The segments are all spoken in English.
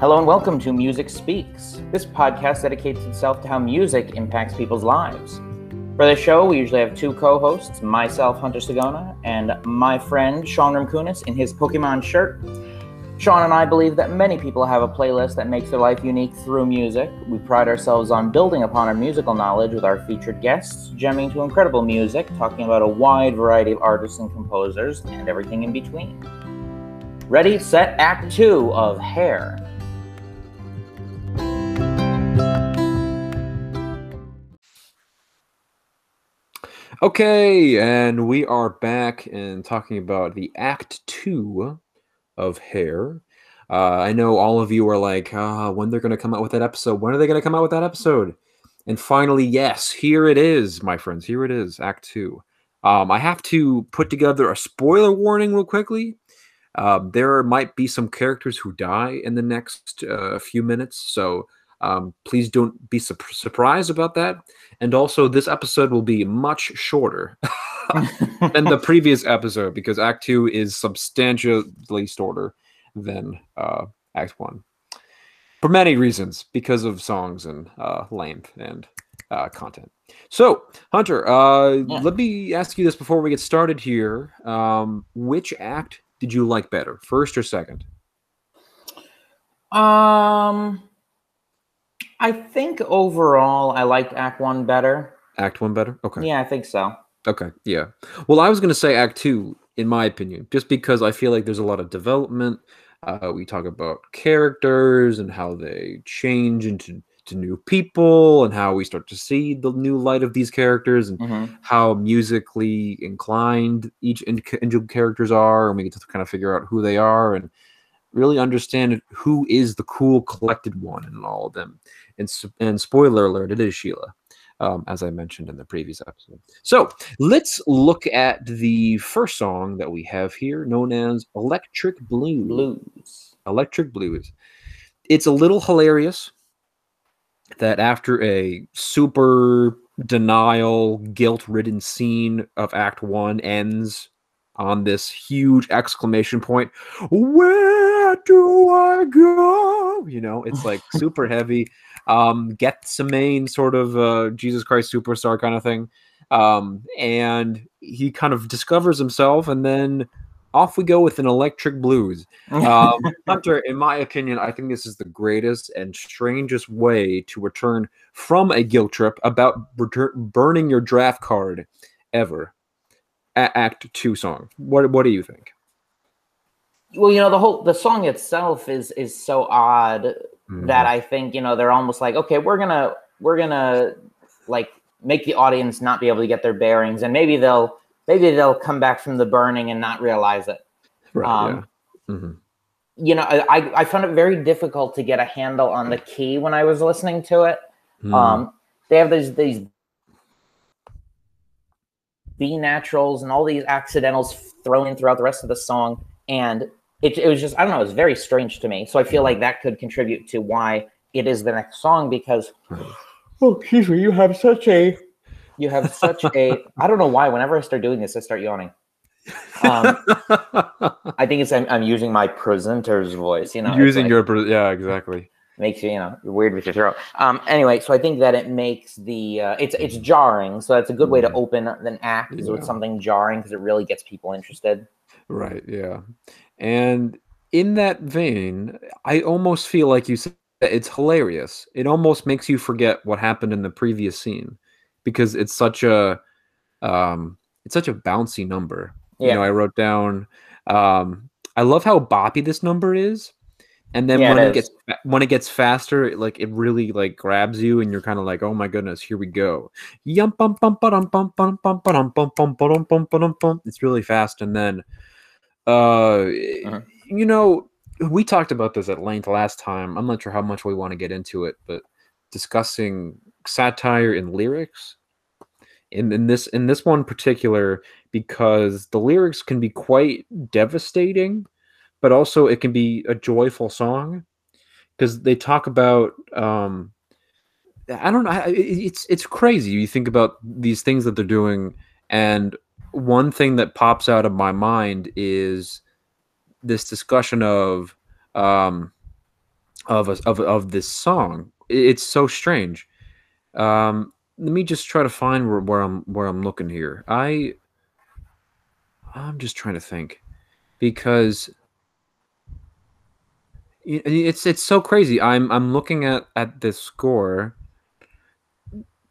Hello and welcome to Music Speaks. This podcast dedicates itself to how music impacts people's lives. For the show, we usually have two co hosts, myself, Hunter Sagona, and my friend, Sean Ramkunis, in his Pokemon shirt. Sean and I believe that many people have a playlist that makes their life unique through music. We pride ourselves on building upon our musical knowledge with our featured guests, gemming to incredible music, talking about a wide variety of artists and composers, and everything in between. Ready, set, act two of Hair. Okay, and we are back and talking about the Act Two of Hair. Uh, I know all of you are like, uh, when they're going to come out with that episode? When are they going to come out with that episode? And finally, yes, here it is, my friends. Here it is, Act Two. Um, I have to put together a spoiler warning real quickly. Uh, there might be some characters who die in the next uh, few minutes, so um, please don't be su- surprised about that. And also, this episode will be much shorter than the previous episode because Act Two is substantially shorter than uh, Act One for many reasons, because of songs and uh, length and uh, content. So, Hunter, uh, Yeah. let me ask you this before we get started here. Um, which act did you like better, first or second? Um, I think overall I liked Act One better. Act One better? Okay. Yeah, I think so. Okay, yeah. Well, I was going to say Act Two, in my opinion, just because I feel like there's a lot of development. Uh, we talk about characters and how they change into to new people, and how we start to see the new light of these characters, and hmm how musically inclined each individual characters are, and we get to kind of figure out who they are and really understand who is the cool, collected one in all of them. And and spoiler alert, it is Sheila um, as I mentioned in the previous episode. So let's look at the first song that we have here, known as Electric Blues. Blues. Electric Blues. It's a little hilarious that after a super denial, guilt ridden scene of Act One ends on this huge exclamation point where do i go you know it's like super heavy um Gethsemane sort of uh jesus christ superstar kind of thing um and he kind of discovers himself and then off we go with an electric blues. Um hunter in my opinion i think this is the greatest and strangest way to return from a guilt trip about return, burning your draft card ever A- act two song. What what do you think well, you know the whole the song itself is is so odd Mm-hmm. that I think you know they're almost like okay we're gonna we're gonna like make the audience not be able to get their bearings and maybe they'll maybe they'll come back from the burning and not realize it. right um, yeah Mhm. You know I I found it very difficult to get a handle on the key when I was listening to it. Mm. Um, they have these these B naturals and all these accidentals thrown in throughout the rest of the song, and it, it was just I don't know, it was very strange to me. So I feel like that could contribute to why it is the next song because oh excuse me, you have such a you have such a I don't know why. Whenever I start doing this, I start yawning. Um, I think it's I'm, I'm using my presenter's voice. You know, using like- your pre- yeah exactly makes you you know weird with your throat um anyway so i think that it makes the uh, it's it's jarring so that's a good way to Mhm. open an act is with something jarring because it really gets people interested right yeah and in that vein i almost feel like you said it's hilarious. It almost makes you forget what happened in the previous scene because it's such a um it's such a bouncy number. You know yeah i wrote down um i love how boppy this number is. And then Yeah, when it it, gets when it gets faster it, like it really like grabs you and you're kind of like oh my goodness here we go. Yum, bum, bum, ba-dum, bum, bum, bum, ba-dum, bum, bum, ba-dum, bum, ba-dum, bum. it's really fast. And then uh Uh-huh. you know we talked about this at length last time i'm not sure how much we want to get into it but discussing satire in lyrics in, in this in this one particular because the lyrics can be quite devastating but also it can be a joyful song because they talk about um i don't know it's it's crazy you think about these things that they're doing and one thing that pops out of my mind is this discussion of um of a, of of this song. It's so strange. Um, let me just try to find where, where I'm where I'm looking here. I I'm just trying to think because it's it's so crazy. I'm I'm looking at at this score.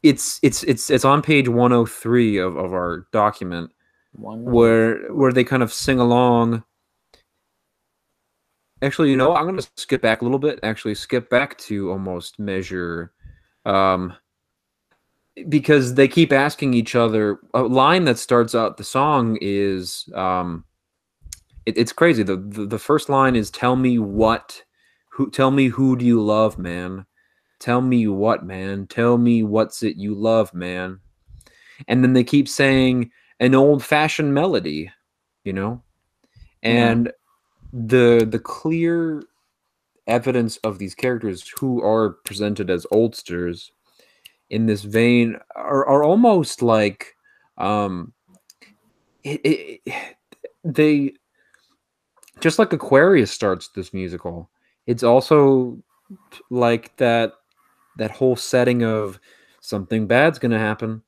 It's it's it's it's on page 103 of, of our document where where they kind of sing along. Actually, you know, I'm gonna skip back a little bit. Actually, skip back to almost measure, um, because they keep asking each other. A line that starts out the song is, um, it, it's crazy. The, the the first line is, "Tell me what, who, tell me who do you love, man? Tell me what, man? Tell me what's it you love, man?" And then they keep saying an old fashioned melody, you know, and the the clear evidence of these characters who are presented as oldsters in this vein are, are almost like um it, it, they just like aquarius starts this musical it's also like that that whole setting of something bad's gonna happen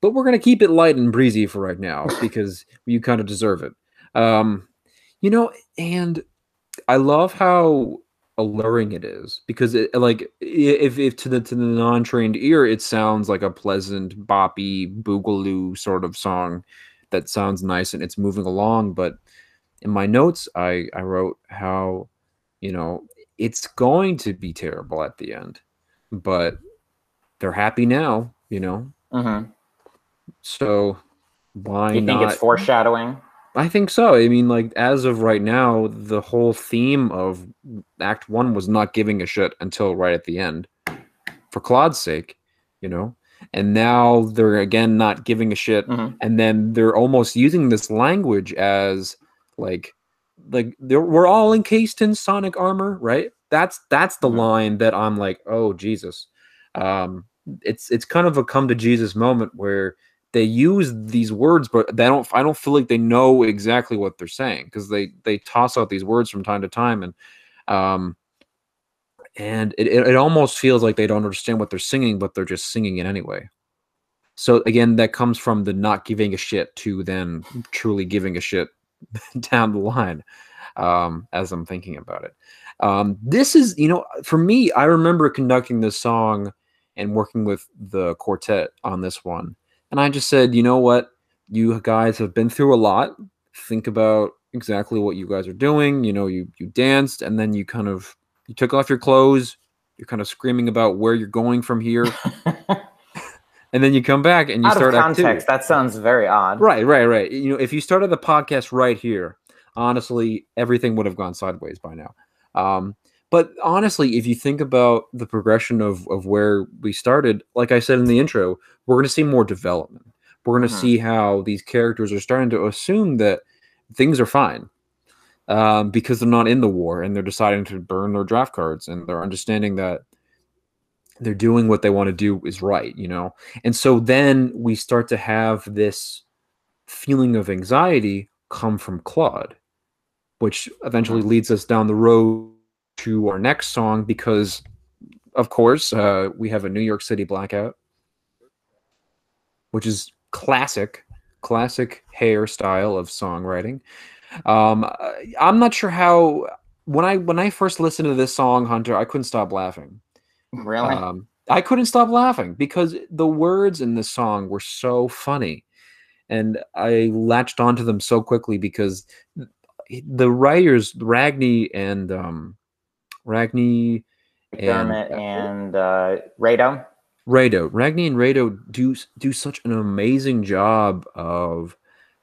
but we're gonna keep it light and breezy for right now because you kind of deserve it. Um you know and i love how alluring it is because it like if, if to the to the non-trained ear it sounds like a pleasant boppy boogaloo sort of song that sounds nice and it's moving along but in my notes i i wrote how you know it's going to be terrible at the end but they're happy now you know Mhm. so why Do you think not it's foreshadowing? I think so. I mean, like as of right now, the whole theme of Act One was not giving a shit until right at the end, for Claude's sake, you know. And now they're again not giving a shit, Mhm. and then they're almost using this language as like, like they're, we're all encased in sonic armor, right? That's that's the Mhm. line that I'm like, oh Jesus. Um, it's it's kind of a come to Jesus moment where they use these words, but they don't. I don't feel like they know exactly what they're saying because they they toss out these words from time to time, and um, and it, it it almost feels like they don't understand what they're singing, but they're just singing it anyway. So again, that comes from the not giving a shit to then truly giving a shit down the line. Um, as I'm thinking about it, um, this is you know for me, I remember conducting this song and working with the quartet on this one and I just said, you know what? You guys have been through a lot. Think about exactly what you guys are doing. You know, you you danced and then you kind of you took off your clothes. You're kind of screaming about where you're going from here, and then you come back and you Out start two. context, that sounds very odd. Right, right, right. You know, if you started the podcast right here, honestly, everything would have gone sideways by now. Um, but honestly, if you think about the progression of of where we started, like I said in the intro, we're going to see more development. We're going to Mhm. see how these characters are starting to assume that things are fine um, because they're not in the war and they're deciding to burn their draft cards and they're understanding that they're doing what they want to do is right, you know. And so then we start to have this feeling of anxiety come from Claude, which eventually leads us down the road to our next song because, of course, uh, we have a New York City blackout, which is classic, classic hairstyle of songwriting. Um, I'm not sure how when I when I first listened to this song, Hunter, I couldn't stop laughing. Really? Um, I couldn't stop laughing because the words in this song were so funny, and I latched onto them so quickly because the writers Ragni and um, Ragni and and uh, Rado. Rado, Ragni and Rado do do such an amazing job of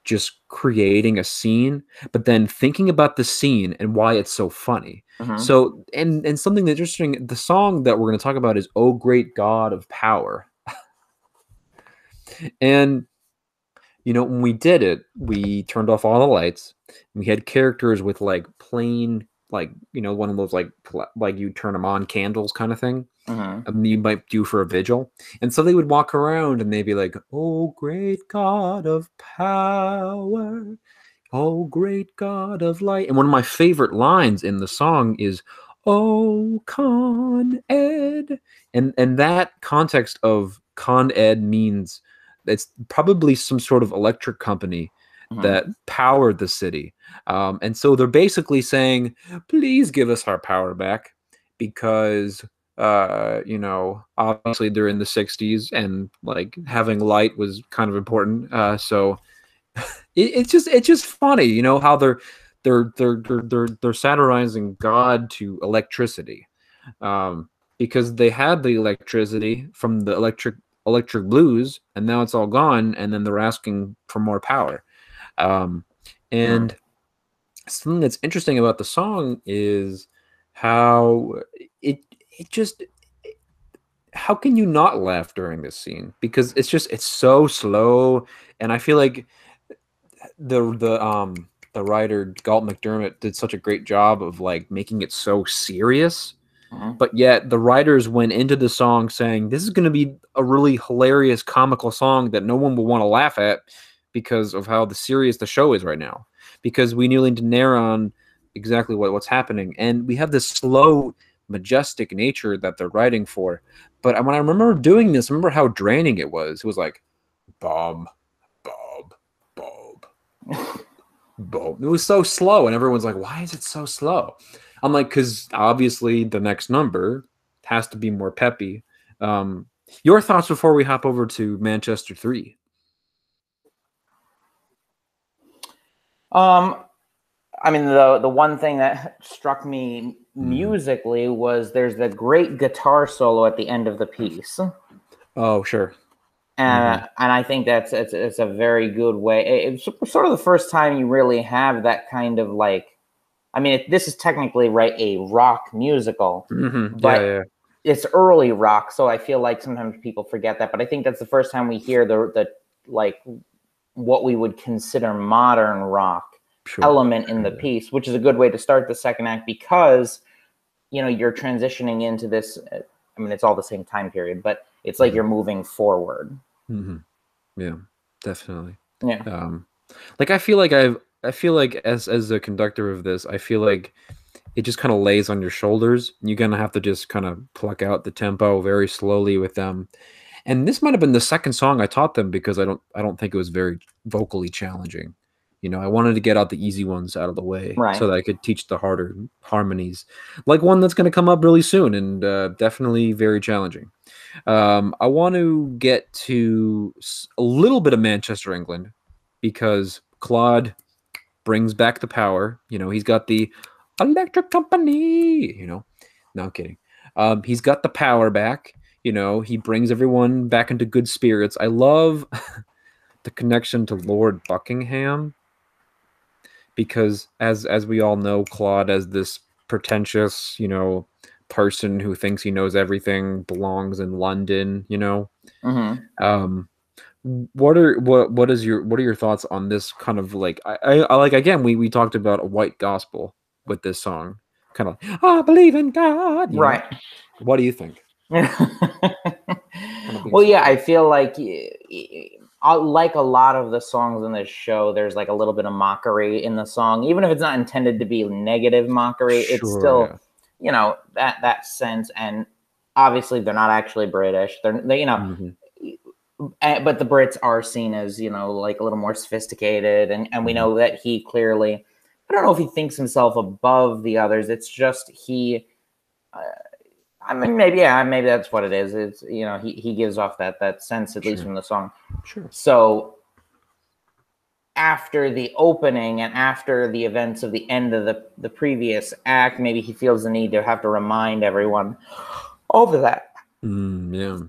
just creating a scene, but then thinking about the scene and why it's so funny. Mhm. So, and and something interesting, the song that we're going to talk about is "Oh Great God of Power," and you know when we did it, we turned off all the lights. We had characters with like plain, like you know, one of those like pl- like you turn them on candles kind of thing Mhm. um, you might do for a vigil. And so they would walk around and they'd be like, Oh, great God of power. Oh, great God of light. And one of my favorite lines in the song is, oh Con Ed, and and that context of Con Ed means it's probably some sort of electric company Mhm. that powered the city. Um, and so they're basically saying, please give us our power back because, uh, you know, obviously they're in the 60s and like having light was kind of important. Uh, so it, it's just it's just funny, you know, how they're they're they're they're they're, they're satirizing God to electricity. Um, because they had the electricity from the electric electric blues and now it's all gone and then they're asking for more power um, and something that's interesting about the song is how it it just how can you not laugh during this scene? Because it's just it's so slow and i feel like the the um the writer galt mcdermott did such a great job of like making it so serious. Mhm. but yet the writers went into the song saying this is going to be a really hilarious comical song that no one will want to laugh at because of how the serious the show is right now because we nearly to narrow on exactly what, what's happening. And we have this slow majestic nature that they're writing for. But when i remember doing this I remember how draining it was. It was like bob bob bob bob it was so slow and everyone's like why is it so slow? I'm like because obviously the next number has to be more peppy. Um your thoughts before we hop over to manchester 3 Um, I mean, the the one thing that struck me musically was there's the great guitar solo at the end of the piece, oh sure and and I think that's it's, it's a very good way. it- It's sort of the first time you really have that kind of like. I mean, it, this is technically right a rock musical. hmm But- yeah yeah It's early rock, so I feel like sometimes people forget that. But I think that's the first time we hear the the like what we would consider modern rock sure element in the piece, which is a good way to start the second act because you know you're transitioning into this. I mean, it's all the same time period, but it's like Mhm. you're moving forward. hmm Yeah, definitely. Yeah. Um, like I feel like I've I feel like as as a conductor of this, I feel like it just kind of lays on your shoulders. You're gonna have to just kind of pluck out the tempo very slowly with them. And this might have been the second song I taught them because I don't I don't think it was very vocally challenging. You know, I wanted to get out the easy ones out of the way Right. so that I could teach the harder harmonies, like one that's going to come up really soon and uh, definitely very challenging. Um, I want to get to a little bit of Manchester, England, because Claude brings back the power. You know, he's got the electric company. You know, no I'm kidding. Um, he's got the power back. You know, he brings everyone back into good spirits. I love the connection to Lord Buckingham because, as as we all know, Claude as this pretentious, you know, person who thinks he knows everything belongs in London. You know, hmm um what are what what is your what are your thoughts on this kind of like I, I, I like again we we talked about a white gospel with this song kind of I believe in God you know? Right. what do you think well, yeah, I feel like uh, like a lot of the songs in this show, there's like a little bit of mockery in the song, even if it's not intended to be negative mockery. it's still yeah. you know that that sense and obviously they're not actually british they're they, you know Mhm. eh, but the brits are seen as you know like a little more sophisticated and and we Mhm. know that he clearly i don't know if he thinks himself above the others it's just he uh, i mean maybe yeah maybe that's what it is. It's you know he, he gives off that that sense at least from the song. Sure. So after the opening and after the events of the end of the, the previous act, maybe he feels the need to have to remind everyone of that. Mm, yeah.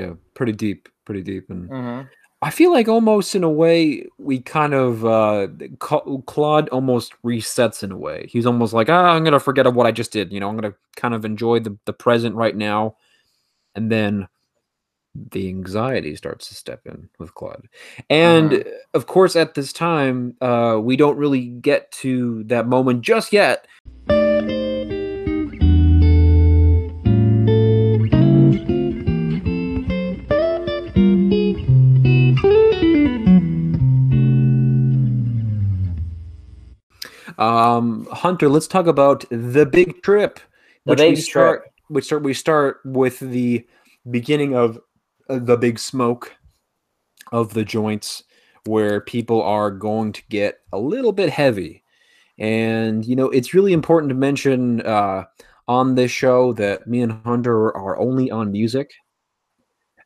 Yeah pretty deep pretty deep and hmm I feel like almost in a way we kind of uh Claude almost resets in a way. He's almost like, ah, I'm gonna forget what I just did. You know, I'm gonna kind of enjoy the the present right now, and then the anxiety starts to step in with Claude. And uh, of course, at this time, uh, we don't really get to that moment just yet. Um, Hunter, let's talk about the big trip. The which we start trip. we start we start with the beginning of uh, the big smoke of the joints where people are going to get a little bit heavy and you know it's really important to mention uh, on this show that me and hunter are only on music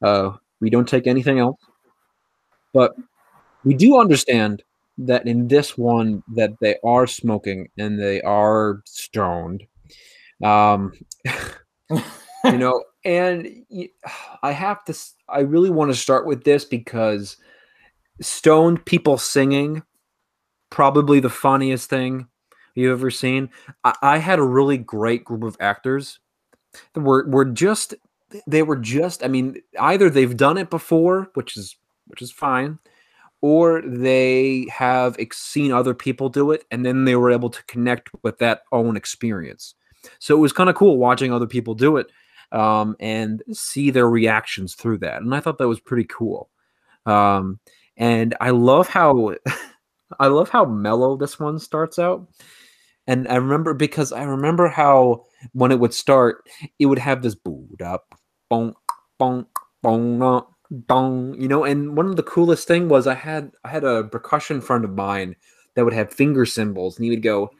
uh, we don't take anything else but we do understand that in this one that they are smoking and they are stoned. Um you know and I have to I really want to start with this because stoned people singing probably the funniest thing you've ever seen. I, I had a really great group of actors that were, were just they were just i mean either they've done it before which is which is fine or they have ex- seen other people do it and then they were able to connect with that own experience. So it was kind of cool watching other people do it um, and see their reactions through that and i thought that was pretty cool. Um, and i love how i love how mellow this one starts out. And i remember because i remember how when it would start it would have this boot up bonk bonk bonk dong you know and one of the coolest thing was i had i had a percussion friend of mine that would have finger cymbals and he would go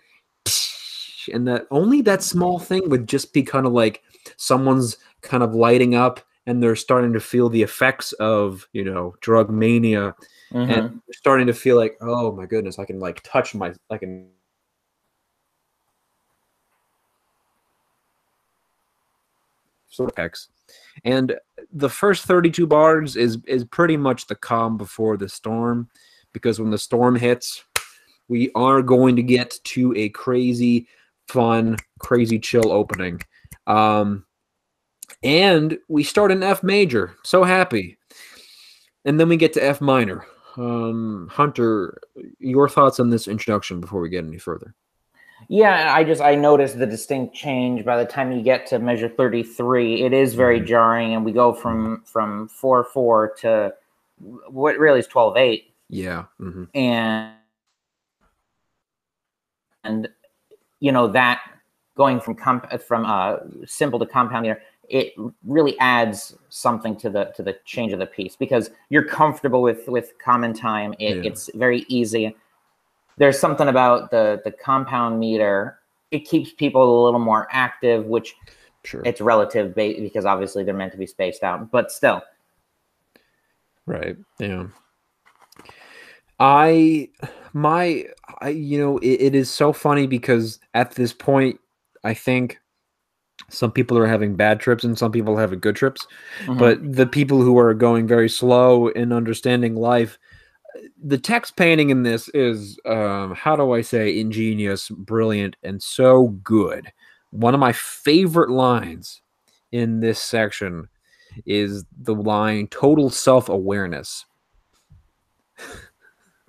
and that only that small thing would just be kind of like someone's kind of lighting up and they're starting to feel the effects of you know drug mania Mhm. and starting to feel like oh my goodness i can like touch my i can sort of X. And the first 32 bars is is pretty much the calm before the storm because when the storm hits, we are going to get to a crazy fun, crazy chill opening. Um and we start in F major. So happy. And then we get to F minor. Um Hunter, your thoughts on this introduction before we get any further? Yeah, I just I noticed the distinct change by the time you get to measure 33. It is very Mhm. jarring and we go from from 4 4 to what really is 12 8 Yeah. mhm. and and you know that going from comp from uh simple to compound meter it really adds something to the to the change of the piece because you're comfortable with with common time it, Yeah. it's very easy there's something about the the compound meter it keeps people a little more active which Sure. it's relative ba- because obviously they're meant to be spaced out but still Right. Yeah. I my I you know it, it is so funny because at this point I think some people are having bad trips and some people are having good trips Mhm. but the people who are going very slow in understanding life the text painting in this is um how do i say ingenious brilliant and so good one of my favorite lines in this section is the line total self-awareness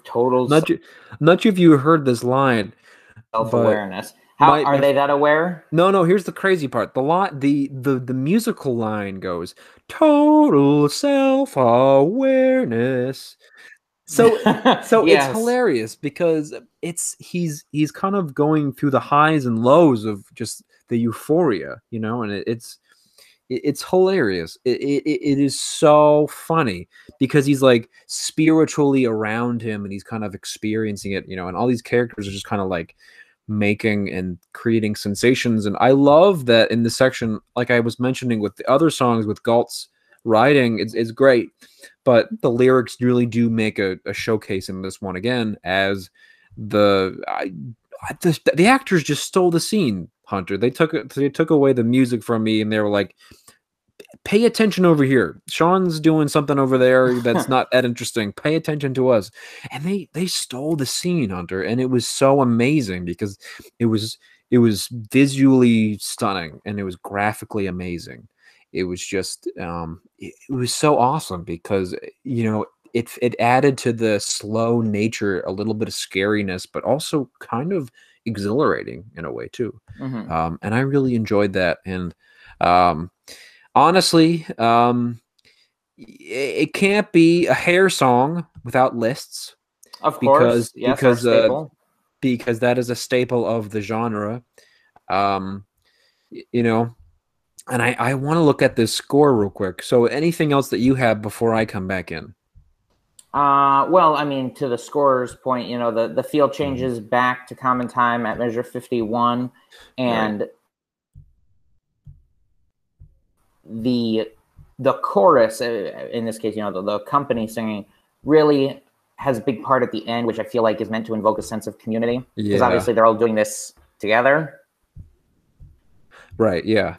total not ju- not sure if you heard this line self-awareness how my- are they that aware No, no. Here's the crazy part. The lot the the the musical line goes total self awareness. So so Yes. it's hilarious because it's he's he's kind of going through the highs and lows of just the euphoria, you know, and it, it's it, it's hilarious. It, it is so funny because he's like spiritually around him and he's kind of experiencing it, you know, and all these characters are just kind of like making and creating sensations. And I love that in this section, like I was mentioning with the other songs with Galt's writing, is, it's great. But the lyrics really do make a, a showcase in this one again as the I, I the, the actors just stole the scene, Hunter. They took it they took away the music from me and they were like, pay attention over here. Sean's doing something over there that's not that interesting. Pay attention to us. And they they stole the scene, Hunter, and it was so amazing because it was it was visually stunning and it was graphically amazing. It was just um it, it was so awesome because you know it it added to the slow nature a little bit of scariness, but also kind of exhilarating in a way too Mhm. um, and I really enjoyed that. And um, honestly, um, i- it can't be a hair song without lists Of because- course, yes, because, uh, because that is a staple of the genre. Um, you know. And I, I want to look at this score real quick. So, anything else that you have before I come back in? Uh, well, I mean, to the scorer's point, you know, the, the field Mm-hmm. changes back to common time at measure 51, and the the chorus, uh, in this case, you know, the, the company singing, really has a big part at the end, which I feel like is meant to invoke a sense of community. Because Yeah. obviously they're all doing this together. Right, yeah.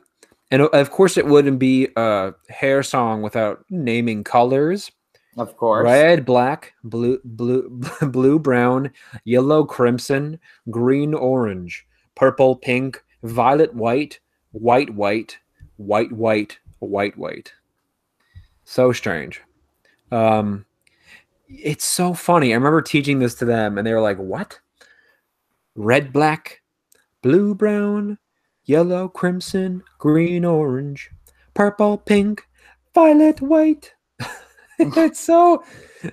And of course, it wouldn't be a hair song without naming colors. Of course. Red, black, blue, blue, blue, brown, yellow, crimson, green, orange, purple, pink, violet, white, white, white, white, white, white, white. So strange. Um, it's so funny. I remember teaching this to them, and they were like, "What? Red, black, blue, brown, yellow, crimson, green, orange, purple, pink, violet, white." it's so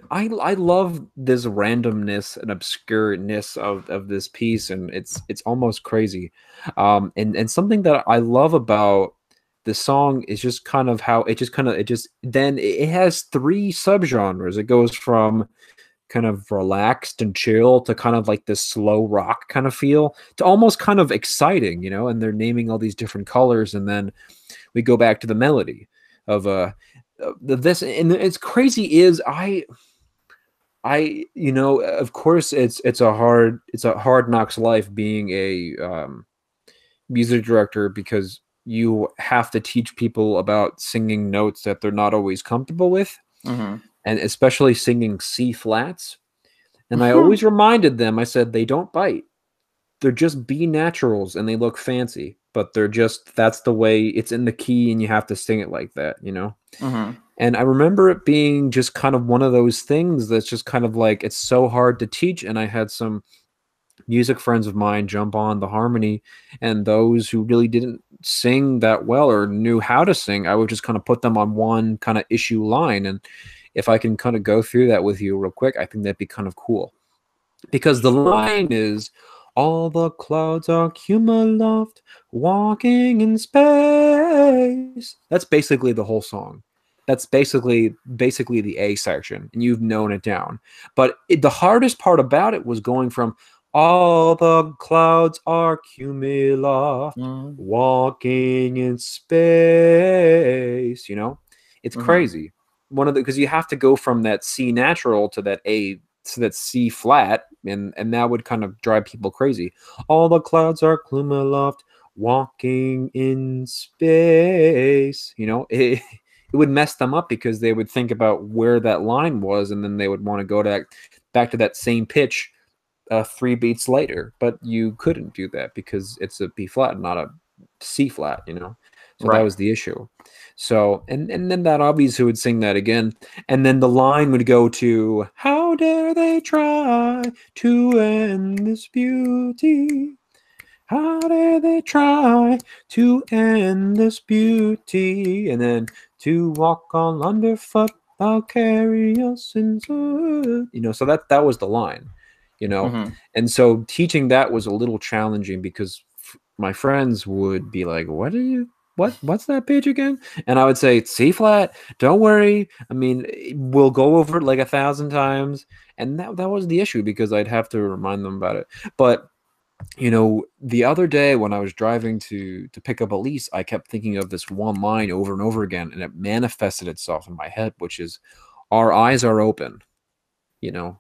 I I love this randomness and obscureness of of this piece and it's it's almost crazy. Um and and something that I love about the song is just kind of how it just kind of it just then it has three subgenres. It goes from kind of relaxed and chill to kind of like this slow rock kind of feel to almost kind of exciting, you know, and they're naming all these different colors and then we go back to the melody of uh the- this and it's crazy is i i you know of course it's it's a hard it's a hard knocks life being a um music director because you have to teach people about singing notes that they're not always comfortable with. Hmm and especially singing c flats and i always reminded them i said they don't bite they're just b naturals and they look fancy but they're just that's the way it's in the key and you have to sing it like that you know hmm and I remember it being just kind of one of those things that's just kind of like it's so hard to teach. And I had some music friends of mine jump on the harmony, and those who really didn't sing that well or knew how to sing, I would just kind of put them on one kind of issue line. And if I can kind of go through that with you real quick, I think that'd be kind of cool. Because the line is all the clouds are cumuloft walking in space. That's basically the whole song that's basically basically the A section, and you've known it down. But it, the hardest part about it was going from all the clouds are cumuloft Mm-hmm. walking in space. You know, it's Mhm. crazy. One of the because you have to go from that C natural to that A to that C flat, and and that would kind of drive people crazy. All the clouds are gloom aloft, walking in space. You know, it, it would mess them up because they would think about where that line was, and then they would want to go to back to that same pitch uh, three beats later. But you couldn't do that because it's a B flat, not a C flat. You know, so Right. that was the issue. So and and then that obviously would sing that again, and then the line would go to "How dare they try to end this beauty." How dare they try to end this beauty? And then to walk on underfoot, I'll carry us into you know. So that that was the line, you know. Mhm. And so teaching that was a little challenging because f- my friends would be like, "What are you? What? What's that page again?" And I would say, C flat. Don't worry. I mean, we'll go over it like a thousand times." And that that was the issue because I'd have to remind them about it. But you know, the other day when I was driving to to pick up Elise, I kept thinking of this one line over and over again, and it manifested itself in my head, which is, "Our eyes are open." You know,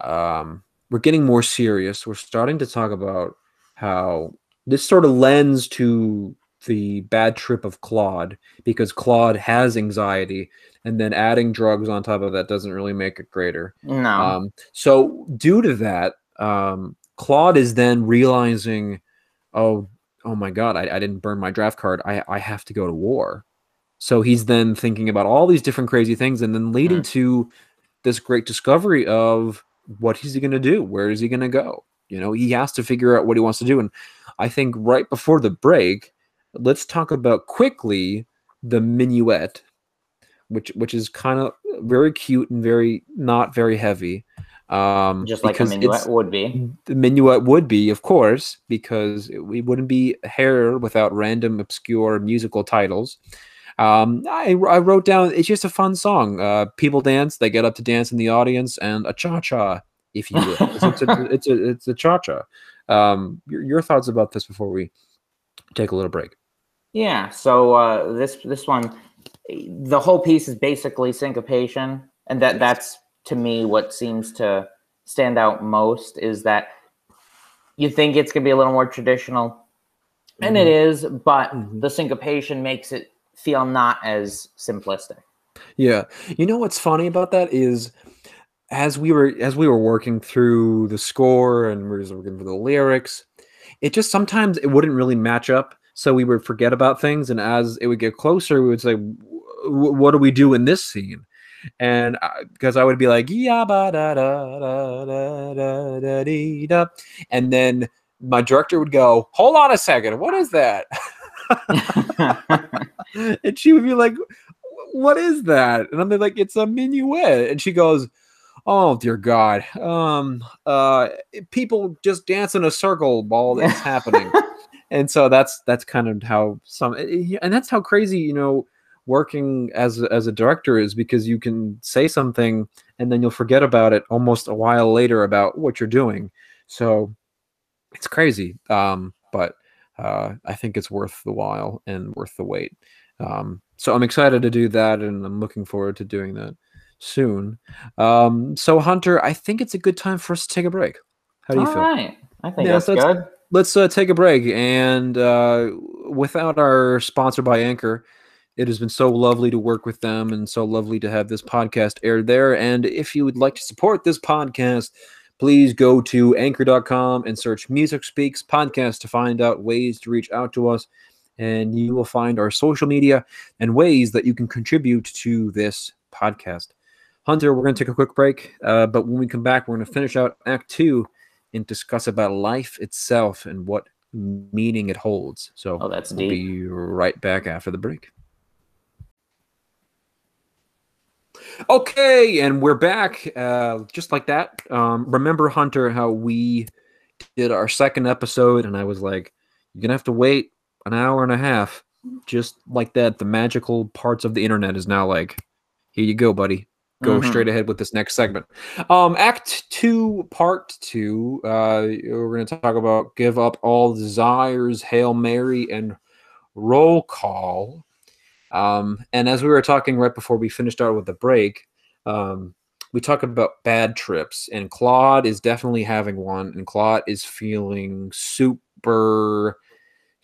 um, we're getting more serious. We're starting to talk about how this sort of lends to the bad trip of Claude because Claude has anxiety, and then adding drugs on top of that doesn't really make it greater. No. Um, so due to that, um, Claude is then realizing, oh, oh my God, I, I didn't burn my draft card. I, I have to go to war. So he's then thinking about all these different crazy things, and then leading to this great discovery of what is he going to do? Where is he going to go? You know, he has to figure out what he wants to do. And I think right before the break, let's talk about quickly the minuet, which which is kind of very cute and very not very heavy. Um, Just like a minuet would be. the minuet would be, of course, because it- we wouldn't be hair without random obscure musical titles. Um, I, I wrote down it's just a fun song. Uh, people dance, they get up to dance in the audience, and a cha cha, if you will. it's, it's a it's a it's a cha cha. Um, your, your thoughts about this before we take a little break? Yeah. So uh, this this one, the whole piece is basically syncopation, and that that's to me what seems to stand out most is that you think it's gonna be a little more traditional, and it is, but Mhm. the syncopation makes it feel not as simplistic. Yeah. You know what's funny about that is as we were as we were working through the score and we were looking for the lyrics, it just sometimes it wouldn't really match up. So we would forget about things, and as it would get closer, we would say, "What do we do in this scene?" And because I would be like, "Yeah, ba da da da da da da dee, da," and then my director would go, "Hold on a second, what is that?" and she would be like, "Wh- "What is that?" And I'm like, "It's a minuet." And she goes, "Oh dear God, um, uh, people just dance in a circle while it's happening." And so that's that's kind of how some, and that's how crazy you know working as as a director is because you can say something and then you'll forget about it almost a while later about what you're doing. So it's crazy. Um, but uh, I think it's worth the while and worth the wait. Um, so I'm excited to do that, and I'm looking forward to doing that soon. Um, so Hunter, I think it's a good time for us to take a break. How do you All feel? right. I think Yeah, that's it's- good. Let's uh, take a break, and uh, without our sponsor by Anchor. It has been so lovely to work with them and so lovely to have this podcast aired there. And if you would like to support this podcast, please go to anchor.com and search Music Speaks Podcast to find out ways to reach out to us. And you will find our social media and ways that you can contribute to this podcast. Hunter, we're going to take a quick break. Uh, but when we come back, we're going to finish out Act Two and discuss about life itself and what meaning it holds. So Oh, that's we'll deep. be right back after the break. Okay, and we're back. Uh, just like that. Um, remember, Hunter, how we did our second episode, and I was like, "You're gonna have to wait an hour and a half." Just like that, the magical parts of the internet is now like, "Here you go, buddy. Go Mhm. straight ahead with this next segment." Um, Act Two, Part Two. Uh, we're gonna talk about "Give Up All Desires," "Hail Mary," and "Roll Call." Um, and as we were talking right before we finished out with the break, um, we talked about bad trips, and Claude is definitely having one, and Claude is feeling super,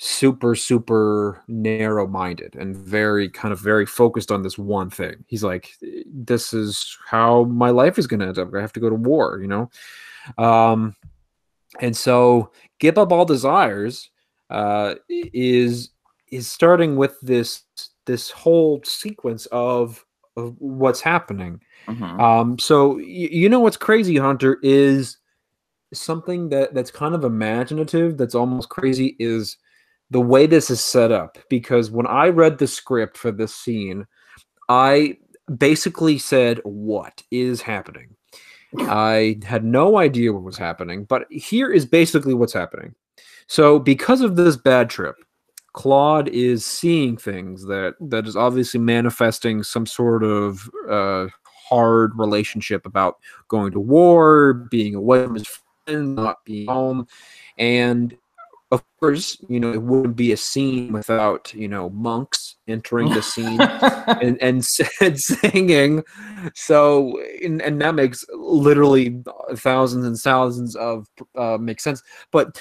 super, super narrow minded and very kind of very focused on this one thing. He's like, this is how my life is going to end up. I have to go to war, you know? Um, and so give up all desires uh, is is starting with this this whole sequence of of what's happening. Mhm. Um, so y- you know what's crazy, Hunter, is something that that's kind of imaginative. That's almost crazy is the way this is set up. Because when I read the script for this scene, I basically said, "What is happening?" I had no idea what was happening, but here is basically what's happening. So, because of this bad trip, Claude is seeing things that that is obviously manifesting some sort of uh, hard relationship about going to war, being away from his friends, not being home, and of course, you know, it wouldn't be a scene without you know monks entering the scene and and said singing. So and, and that makes literally thousands and thousands of uh makes sense. But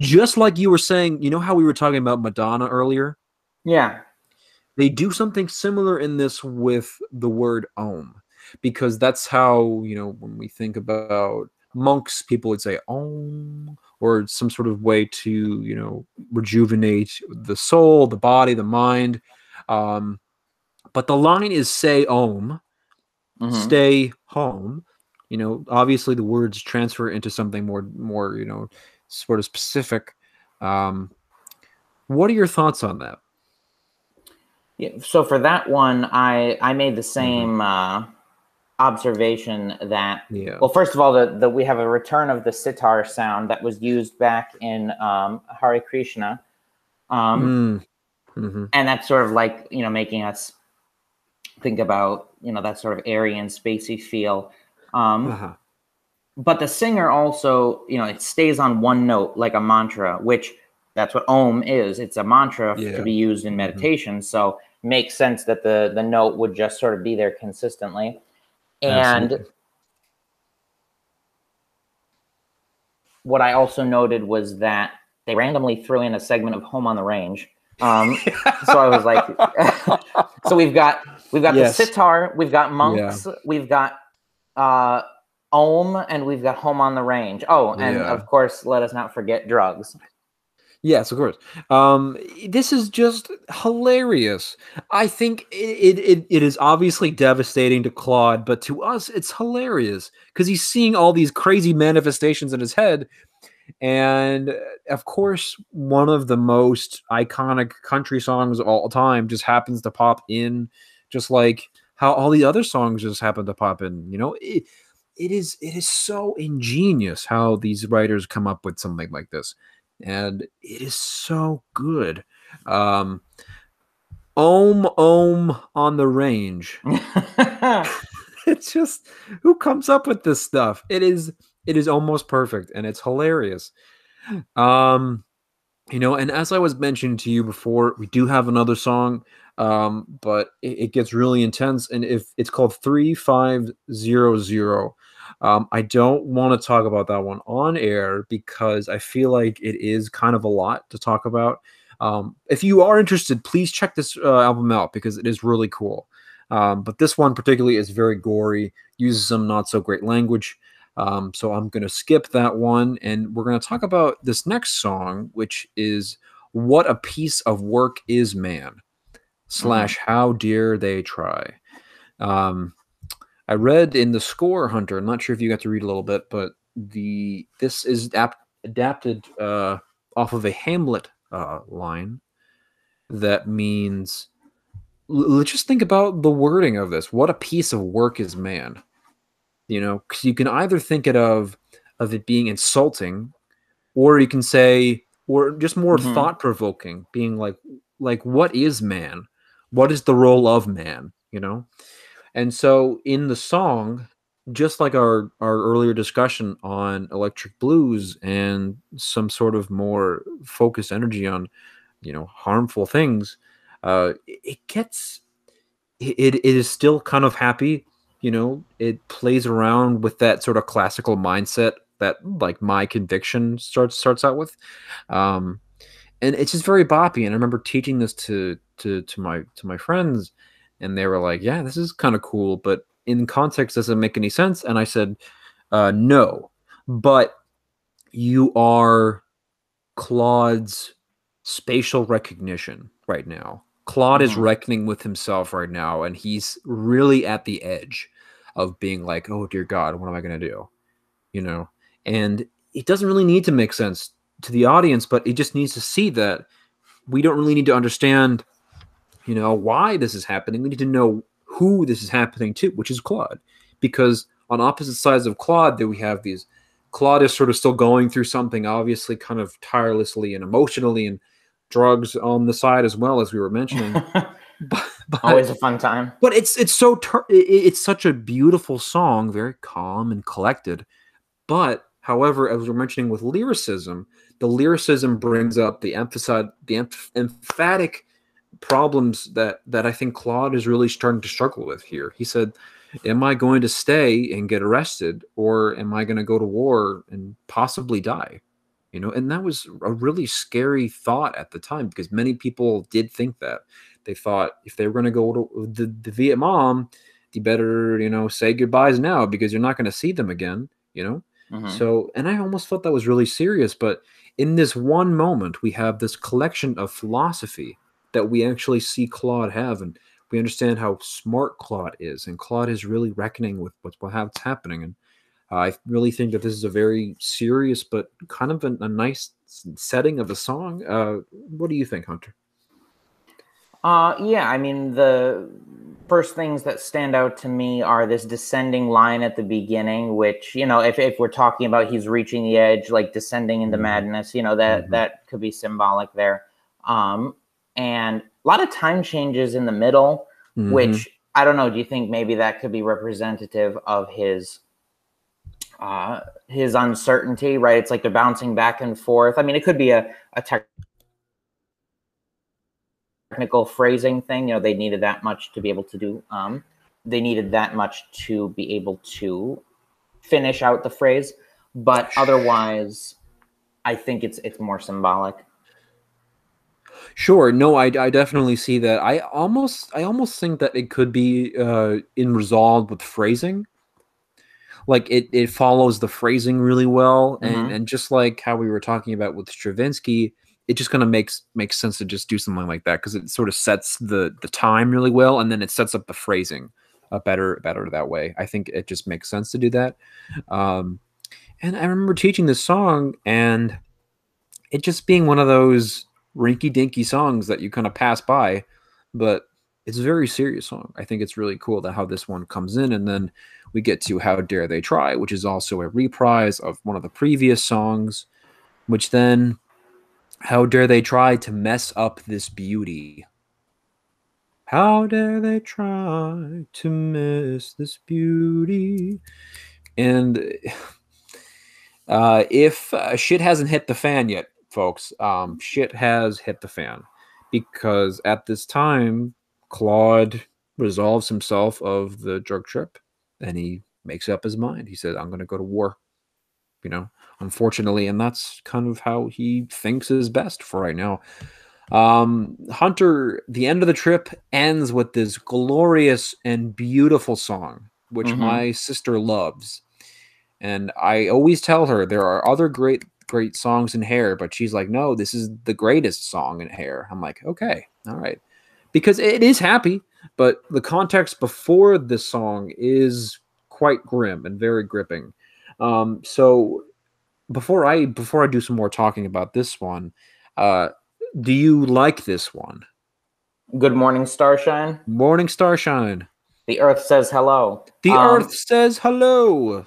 just like you were saying you know how we were talking about madonna earlier? Yeah. they do something similar in this with the word om because that's how you know when we think about monks people would say om or some sort of way to you know rejuvenate the soul the body the mind um but the line is say om Mhm. stay home you know obviously the words transfer into something more more you know sort of specific um what are your thoughts on that Yeah, so for that one, I I made Mm-hmm. the same uh, observation that Yeah. well, first of all, the, the we have a return of the sitar sound that was used back in um, Hare Krishna, um, Mm. Mhm. and that's sort of like you know making us think about you know that sort of airy and spacey feel. Um, Uh-huh. but the singer also you know it stays on one note like a mantra which that's what om is it's a mantra Yeah. to be used in meditation so makes sense that the the note would just sort of be there consistently and Absolutely. what i also noted was that they randomly threw in a segment of home on the range um, so i was like so we've got we've got Yes. the sitar we've got monks we've got uh Om and we've got Home on the Range. Oh, and Yeah. of course, let us not forget drugs. Yes, of course. Um, this is just hilarious. I think it, it, it, is obviously devastating to Claude, but to us, it's hilarious because he's seeing all these crazy manifestations in his head. And uh, of course, one of the most iconic country songs of all time just happens to pop in, just like how all the other songs just happen to pop in. You know, it, it is it is so ingenious how these writers come up with something like this and it is so good. Um, Om Om on the range. It's just who comes up with this stuff? It is it is almost perfect and it's hilarious. Um, you know, and as I was mentioning to you before, we do have another song, um, but it, it gets really intense, and if it's called three five zero zero. Um, I don't want to talk about that one on air because I feel like it is kind of a lot to talk about. Um, if you are interested, please check this uh, album out because it is really cool. Um, but this one particularly is very gory, uses some not so great language. Um, so I'm going to skip that one, and we're going to talk about this next song, which is "What a Piece of Work Is Man." Slash, how dare they try? Um, I read in the Score Hunter. I'm not sure if you got to read a little bit, but the this is ap- adapted uh, off of a Hamlet uh, line that means. Let's just think about the wording of this. What a piece of work is man. You know, because you can either think it of of it being insulting, or you can say, or just more Mhm. thought provoking, being like, like what is man? What is the role of man? You know, and so in the song, just like our our earlier discussion on electric blues and some sort of more focused energy on, you know, harmful things, uh, it, gets it, it is still kind of happy. You know, it plays around with that sort of classical mindset that like my conviction starts starts out with. Um, and it's just very boppy. And I remember teaching this to to to my to my friends, and they were like, "Yeah, this is kind of cool, but in context, doesn't make any sense." And I said, uh, "No, but you are Claude's spatial recognition right now. Claude is Mhm. reckoning with himself right now, and he's really at the edge of being like, "Oh dear God, what am I going to do?" You know, and it doesn't really need to make sense to the audience, but it just needs to see that we don't really need to understand, you know, why this is happening. We need to know who this is happening to, which is Claude, because on opposite sides of Claude, that we have these. Claude is sort of still going through something, obviously, kind of tirelessly and emotionally, and drugs on the side as well, as we were mentioning. but, but, Always a fun time. but it's it's so i- it's such a beautiful song, very calm and collected. But however, as we're mentioning with lyricism, the lyricism brings up the emphasize the emph- emphatic problems that that I think Claude is really starting to struggle with here. He said, "Am I going to stay and get arrested, or am I going to go to war and possibly die?" You know, and that was a really scary thought at the time because many people did think that they thought if they were going to go to the, the Vietnam, you better you know say goodbyes now because you're not going to see them again. You know, Mhm. so, and I almost felt that was really serious, but in this one moment, we have this collection of philosophy that we actually see Claude have, and we understand how smart Claude is, and Claude is really reckoning with what's what's happening. And I really think that this is a very serious, but kind of a, a nice setting of a song. Uh, what do you think, Hunter? Uh, yeah, I mean, the first things that stand out to me are this descending line at the beginning, which, you know, if, if we're talking about he's reaching the edge, like descending into Mhm. madness, you know, that, Mhm. that could be symbolic there. Um, and a lot of time changes in the middle, Mhm. which I don't know. Do you think maybe that could be representative of his uh, his uncertainty? Right, it's like they're bouncing back and forth. I mean, it could be a a tech- technical phrasing thing. You know, they needed that much to be able to do. Um, they needed that much to be able to finish out the phrase, but otherwise, I think it's it's more symbolic. Sure. No, I, I definitely see that. I almost I almost think that it could be uh, in resolved with phrasing. Like it, it follows the phrasing really well, and Mhm. and just like how we were talking about with Stravinsky, it just kind of makes makes sense to just do something like that because it sort of sets the the time really well, and then it sets up the phrasing uh, better better that way. I think it just makes sense to do that. Um, and I remember teaching this song, and it just being one of those rinky dinky songs that you kind of pass by, but it's a very serious song. I think it's really cool that how this one comes in, and then we get to How Dare They Try, which is also a reprise of one of the previous songs, which then How Dare They Try to Mess Up This Beauty. How dare they try to miss this beauty? And uh, if uh, shit hasn't hit the fan yet, folks, um, shit has hit the fan because at this time, Claude resolves himself of the drug trip and he makes up his mind. He said, I'm going to go to war, you know, unfortunately. And that's kind of how he thinks is best for right now. Um, Hunter, the end of the trip ends with this glorious and beautiful song, which Mhm. my sister loves. And I always tell her there are other great, great songs in Hair, but she's like, no, this is the greatest song in Hair. I'm like, okay, all right. Because it is happy, but the context before this song is quite grim and very gripping. Um, so before I before I do some more talking about this one, uh, do you like this one? Good morning, Starshine. Morning Starshine. The Earth says hello. The Um, earth says hello.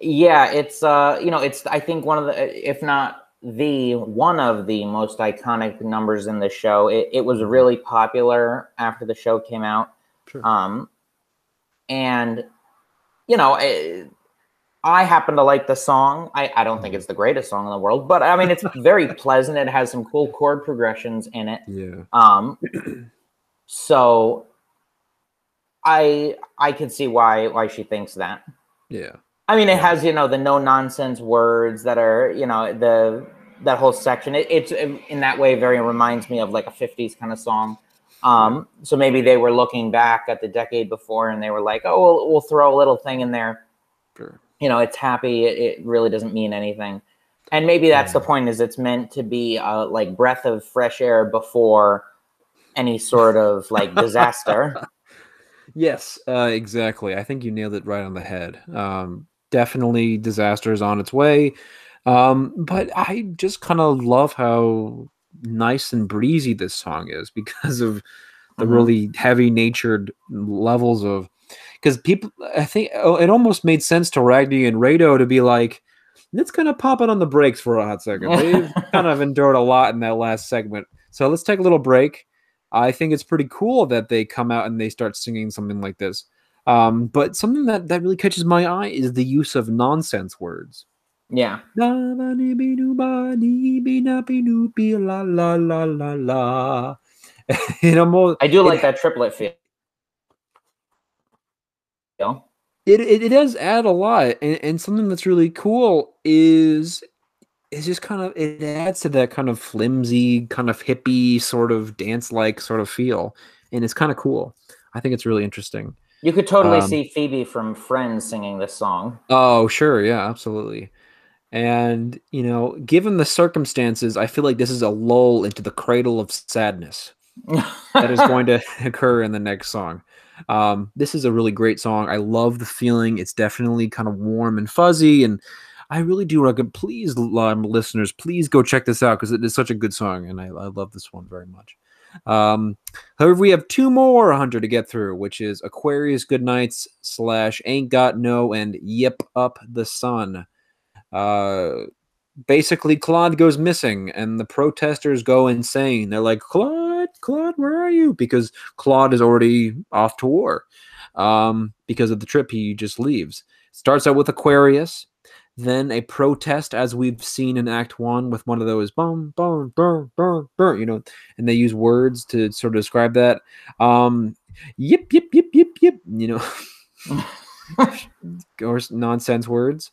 Yeah, it's uh, you know, it's I think one of the, if not the one of the most iconic numbers in the show. It, it was really popular after the show came out. Sure. Um, and you know, I, I happen to like the song. I, I don't think it's the greatest song in the world, but I mean, it's very pleasant. It has some cool chord progressions in it. yeah. Um, so I I can see why why she thinks that. Yeah. I mean, it has you know the no nonsense words that are you know the that whole section. It, it's in that way very reminds me of like a '50s kind of song. Um, so maybe they were looking back at the decade before and they were like, oh, we'll, we'll throw a little thing in there. Sure. You know, it's happy. It, it really doesn't mean anything. And maybe that's the point is it's meant to be a like breath of fresh air before any sort of like disaster. Yes, uh, exactly. I think you nailed it right on the head. Um, definitely disaster is on its way. Um, but I just kind of love how nice and breezy this song is because of the Mhm. really heavy natured levels of because people I think oh, it almost made sense to Ragni and Rado to be like, let's kind of pop it on the brakes for a hot second. They've kind of endured a lot in that last segment. So let's take a little break. I think it's pretty cool that they come out and they start singing something like this. Um, but something that, that really catches my eye is the use of nonsense words. yeah. La ba ni bi nu ba ni bi na bi nu bi la la la la it almost I do it like that triplet feel. feel. it, it, it does add a lot and, and something that's really cool is is just kind of it adds to that kind of flimsy kind of hippie sort of dance like sort of feel and it's kind of cool i think it's really interesting You could totally Um, see Phoebe from Friends singing this song. oh sure yeah absolutely and you know given the circumstances i feel like this is a lull into the cradle of sadness that is going to occur in the next song. Um, this is a really great song. I love the feeling. It's definitely kind of warm and fuzzy, and I really do recommend. Please, um, listeners, please go check this out because it is such a good song, and I, I love this one very much. Um, however, we have two more Hunter to get through, which is Aquarius Goodnights slash Ain't Got No and Yip Up the Sun. Uh, basically, Claude goes missing, and the protesters go insane. They're like, Claude, Claude, where are you? Because Claude is already off to war. Um, because of the trip he just leaves. Starts out with Aquarius then a protest as we've seen in act one with one of those boom boom boom boom boom you know and they use words to sort of describe that. Um yip yip yip yip yip you know or nonsense words.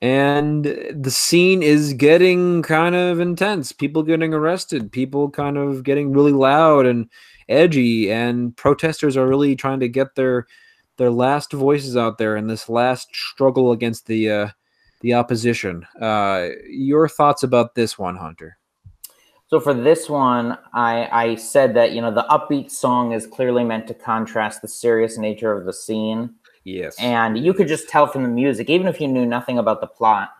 And the scene is getting kind of intense. People getting arrested people kind of getting really loud and edgy and protesters are really trying to get their their last voices out there in this last struggle against the uh the opposition. Uh, your thoughts about this one, Hunter? So for this one, I, I said that you know the upbeat song is clearly meant to contrast the serious nature of the scene. Yes, and you could just tell from the music, even if you knew nothing about the plot,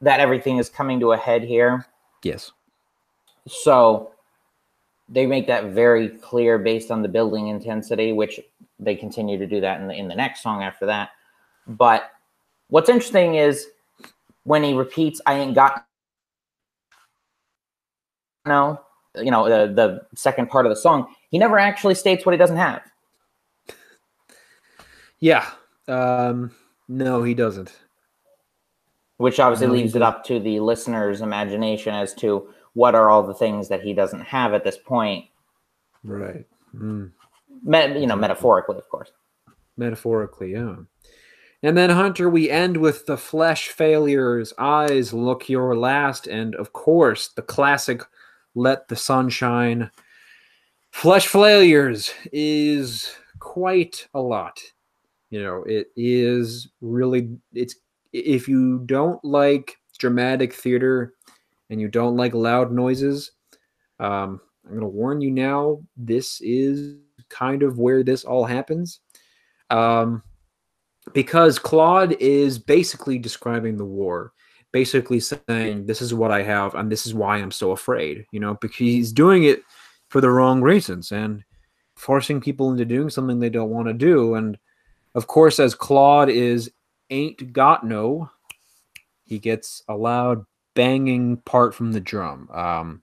that everything is coming to a head here. Yes. So they make that very clear based on the building intensity, which they continue to do that in the in the next song after that. But what's interesting is when he repeats, I ain't got no, you know, the, the second part of the song, he never actually states what he doesn't have. Yeah. Um, no, he doesn't. Which obviously no, leaves it up to the listener's imagination as to what are all the things that he doesn't have at this point. Right. Mm. Me- you know, metaphorically, of course. Metaphorically, yeah. And then, Hunter, we end with the flesh failures, eyes look your last, and of course, the classic let the sun shine. Flesh failures is quite a lot. You know, it is really, it's, if you don't like dramatic theater and you don't like loud noises, um, I'm going to warn you now, this is kind of where this all happens. Um, because Claude is basically describing the war, basically saying, This is what I have, and this is why I'm so afraid, you know, because he's doing it for the wrong reasons and forcing people into doing something they don't want to do. And of course, as Claude is ain't got no, he gets a loud banging part from the drum. Um,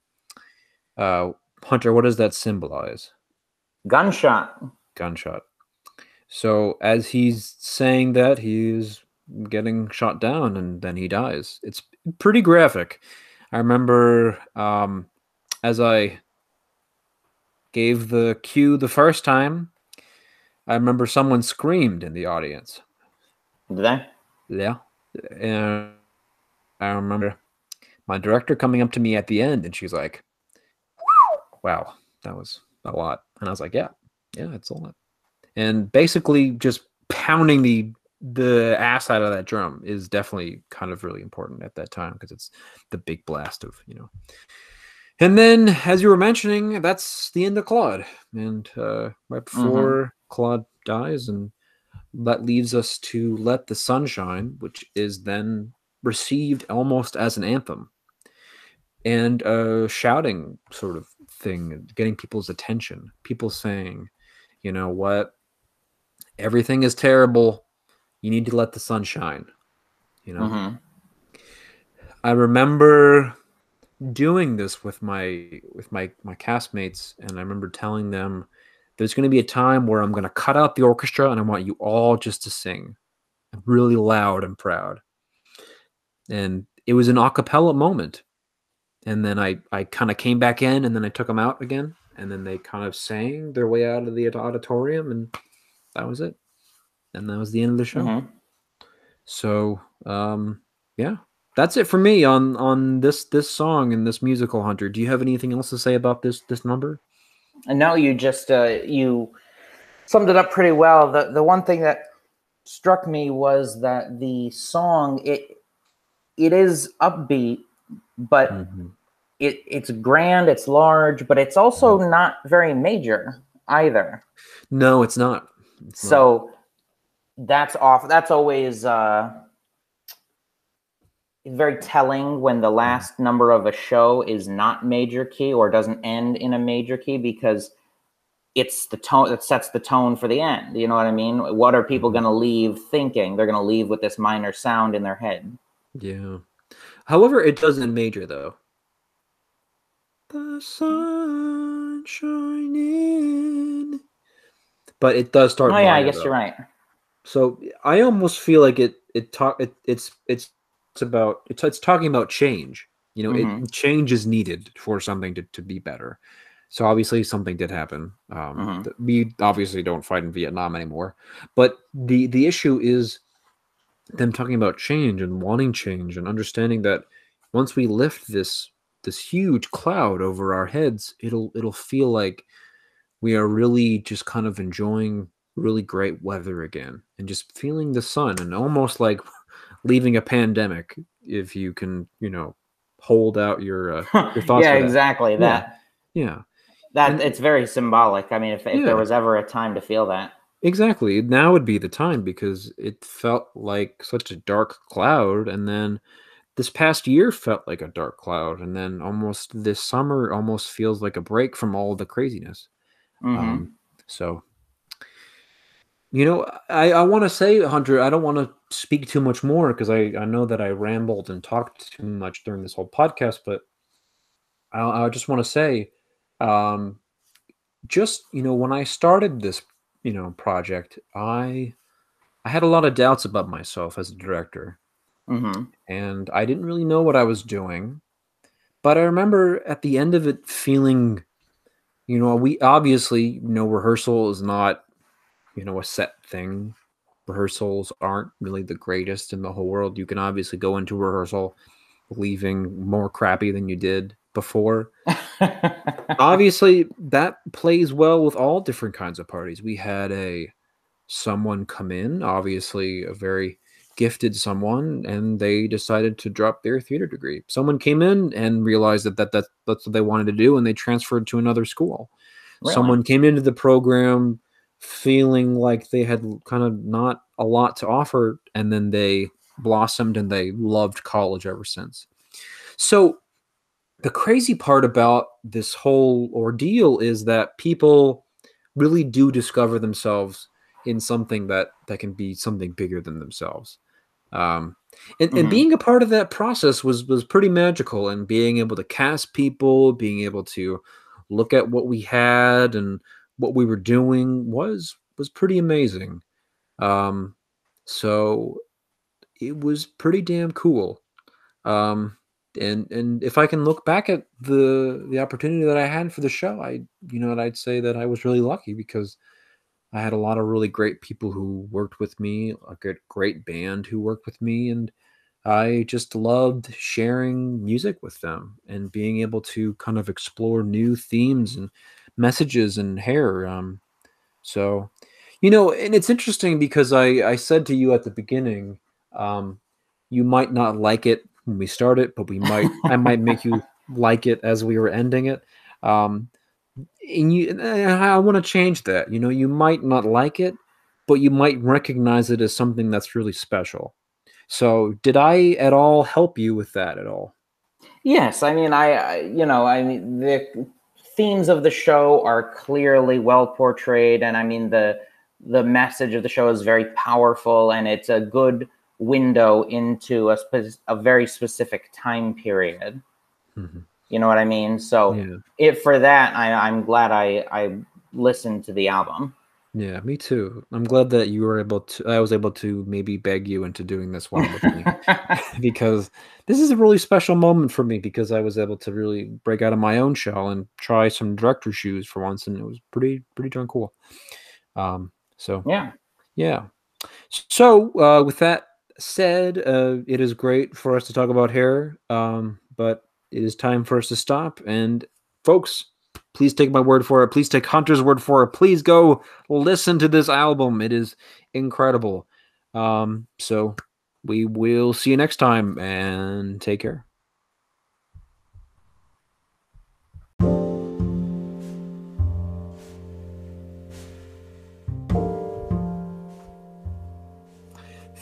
uh, Hunter, what does that symbolize? Gunshot. Gunshot. So as he's saying that, he's getting shot down and then he dies. It's pretty graphic. I remember um, as I gave the cue the first time, I remember someone screamed in the audience. Did they? Yeah. And I remember my director coming up to me at the end and she's like, wow, that was a lot. And I was like, yeah, yeah, it's a lot and basically just pounding the the ass out of that drum is definitely kind of really important at that time because it's the big blast of you know and then as you were mentioning that's the end of claude and uh, right mm-hmm. before mm-hmm. claude dies and that leaves us to let the sun shine which is then received almost as an anthem and a shouting sort of thing getting people's attention people saying you know what everything is terrible. You need to let the sun shine. You know. Mm-hmm. I remember doing this with my with my my castmates, and I remember telling them there's going to be a time where I'm going to cut out the orchestra and I want you all just to sing really loud and proud. And it was an a cappella moment. And then I, I kind of came back in and then I took them out again. And then they kind of sang their way out of the auditorium. And that was it. And that was the end of the show. Mm-hmm. So, um, yeah, that's it for me on on this this song and this musical hunter. Do you have anything else to say about this this number? And no, you just uh, you summed it up pretty well. The the one thing that struck me was that the song it it is upbeat, but mm-hmm. it it's grand, it's large, but it's also mm-hmm. not very major either. No, it's not so that's off. That's always uh, very telling when the last number of a show is not major key or doesn't end in a major key because it's the tone that sets the tone for the end. You know what I mean? What are people going to leave thinking? They're going to leave with this minor sound in their head. Yeah. However, it does in major though. The sun shining. But it does start. Oh yeah, I guess though. you're right. So I almost feel like it. It talk. It, it's it's it's about it's it's talking about change. You know, mm-hmm. it change is needed for something to, to be better. So obviously something did happen. Um, mm-hmm. We obviously don't fight in Vietnam anymore, but the the issue is them talking about change and wanting change and understanding that once we lift this this huge cloud over our heads, it'll it'll feel like we are really just kind of enjoying really great weather again and just feeling the sun and almost like leaving a pandemic if you can, you know, hold out your uh, your thoughts. yeah, exactly that. Yeah. yeah. That and, it's very symbolic. I mean, if, if yeah. there was ever a time to feel that. Exactly. Now would be the time because it felt like such a dark cloud and then this past year felt like a dark cloud and then almost this summer almost feels like a break from all the craziness. Mm-hmm. Um, so you know, I, I want to say, Hunter, I don't want to speak too much more because I, I know that I rambled and talked too much during this whole podcast, but I, I just want to say, um, just, you know, when I started this, you know, project, I, I had a lot of doubts about myself as a director. Mm-hmm. And I didn't really know what I was doing. But I remember at the end of it feeling, you know, we obviously, you know, rehearsal is not you know a set thing. Rehearsals aren't really the greatest in the whole world. You can obviously go into rehearsal leaving more crappy than you did before. Obviously that plays well with all different kinds of parties. We had a someone come in obviously a very gifted someone and they decided to drop their theater degree someone came in and realized that, that, that that's what they wanted to do and they transferred to another school really? someone came into the program feeling like they had kind of not a lot to offer and then they blossomed and they loved college ever since. So the crazy part about this whole ordeal is that people really do discover themselves in something that that can be something bigger than themselves. Um, and, mm-hmm. and being a part of that process was was pretty magical and being able to cast people, being able to look at what we had and what we were doing was was pretty amazing. Um, so it was pretty damn cool. Um, and and if I can look back at the the opportunity that I had for the show, I you know I'd say that I was really lucky because I had a lot of really great people who worked with me, a good great band who worked with me, and I just loved sharing music with them and being able to kind of explore new themes and messages and hair. Um, so, you know, and it's interesting because I I said to you at the beginning, um, you might not like it when we start it, but we might I might make you like it as we were ending it. Um, and you, I want to change that. You know, you might not like it, but you might recognize it as something that's really special. So, did I at all help you with that at all? Yes, I mean, I, I you know, I mean, the themes of the show are clearly well portrayed and i mean the the message of the show is very powerful and it's a good window into a, spe- a very specific time period mm-hmm. You know what i mean so yeah. if for that I, i'm glad i i listened to the album yeah, me too. I'm glad that you were able to. I was able to maybe beg you into doing this one with me because this is a really special moment for me because I was able to really break out of my own shell and try some director shoes for once, and it was pretty pretty darn cool. Um, so yeah, yeah. So uh, with that said, uh, it is great for us to talk about hair, um, but it is time for us to stop. And folks, Please take my word for it. Please take Hunter's word for it. Please go listen to this album. It is incredible. Um, so we will see you next time and take care.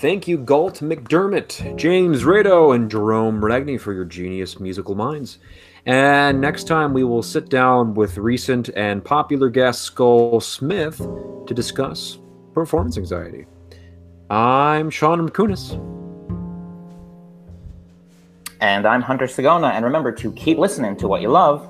Thank you, Galt MacDermot, James Rado, and Gerome Ragni for your genius musical minds. And next time we will sit down with recent and popular guest Skull Smith to discuss performance anxiety. I'm Sean McCunis. And I'm Hunter Sagona. And remember to keep listening to what you love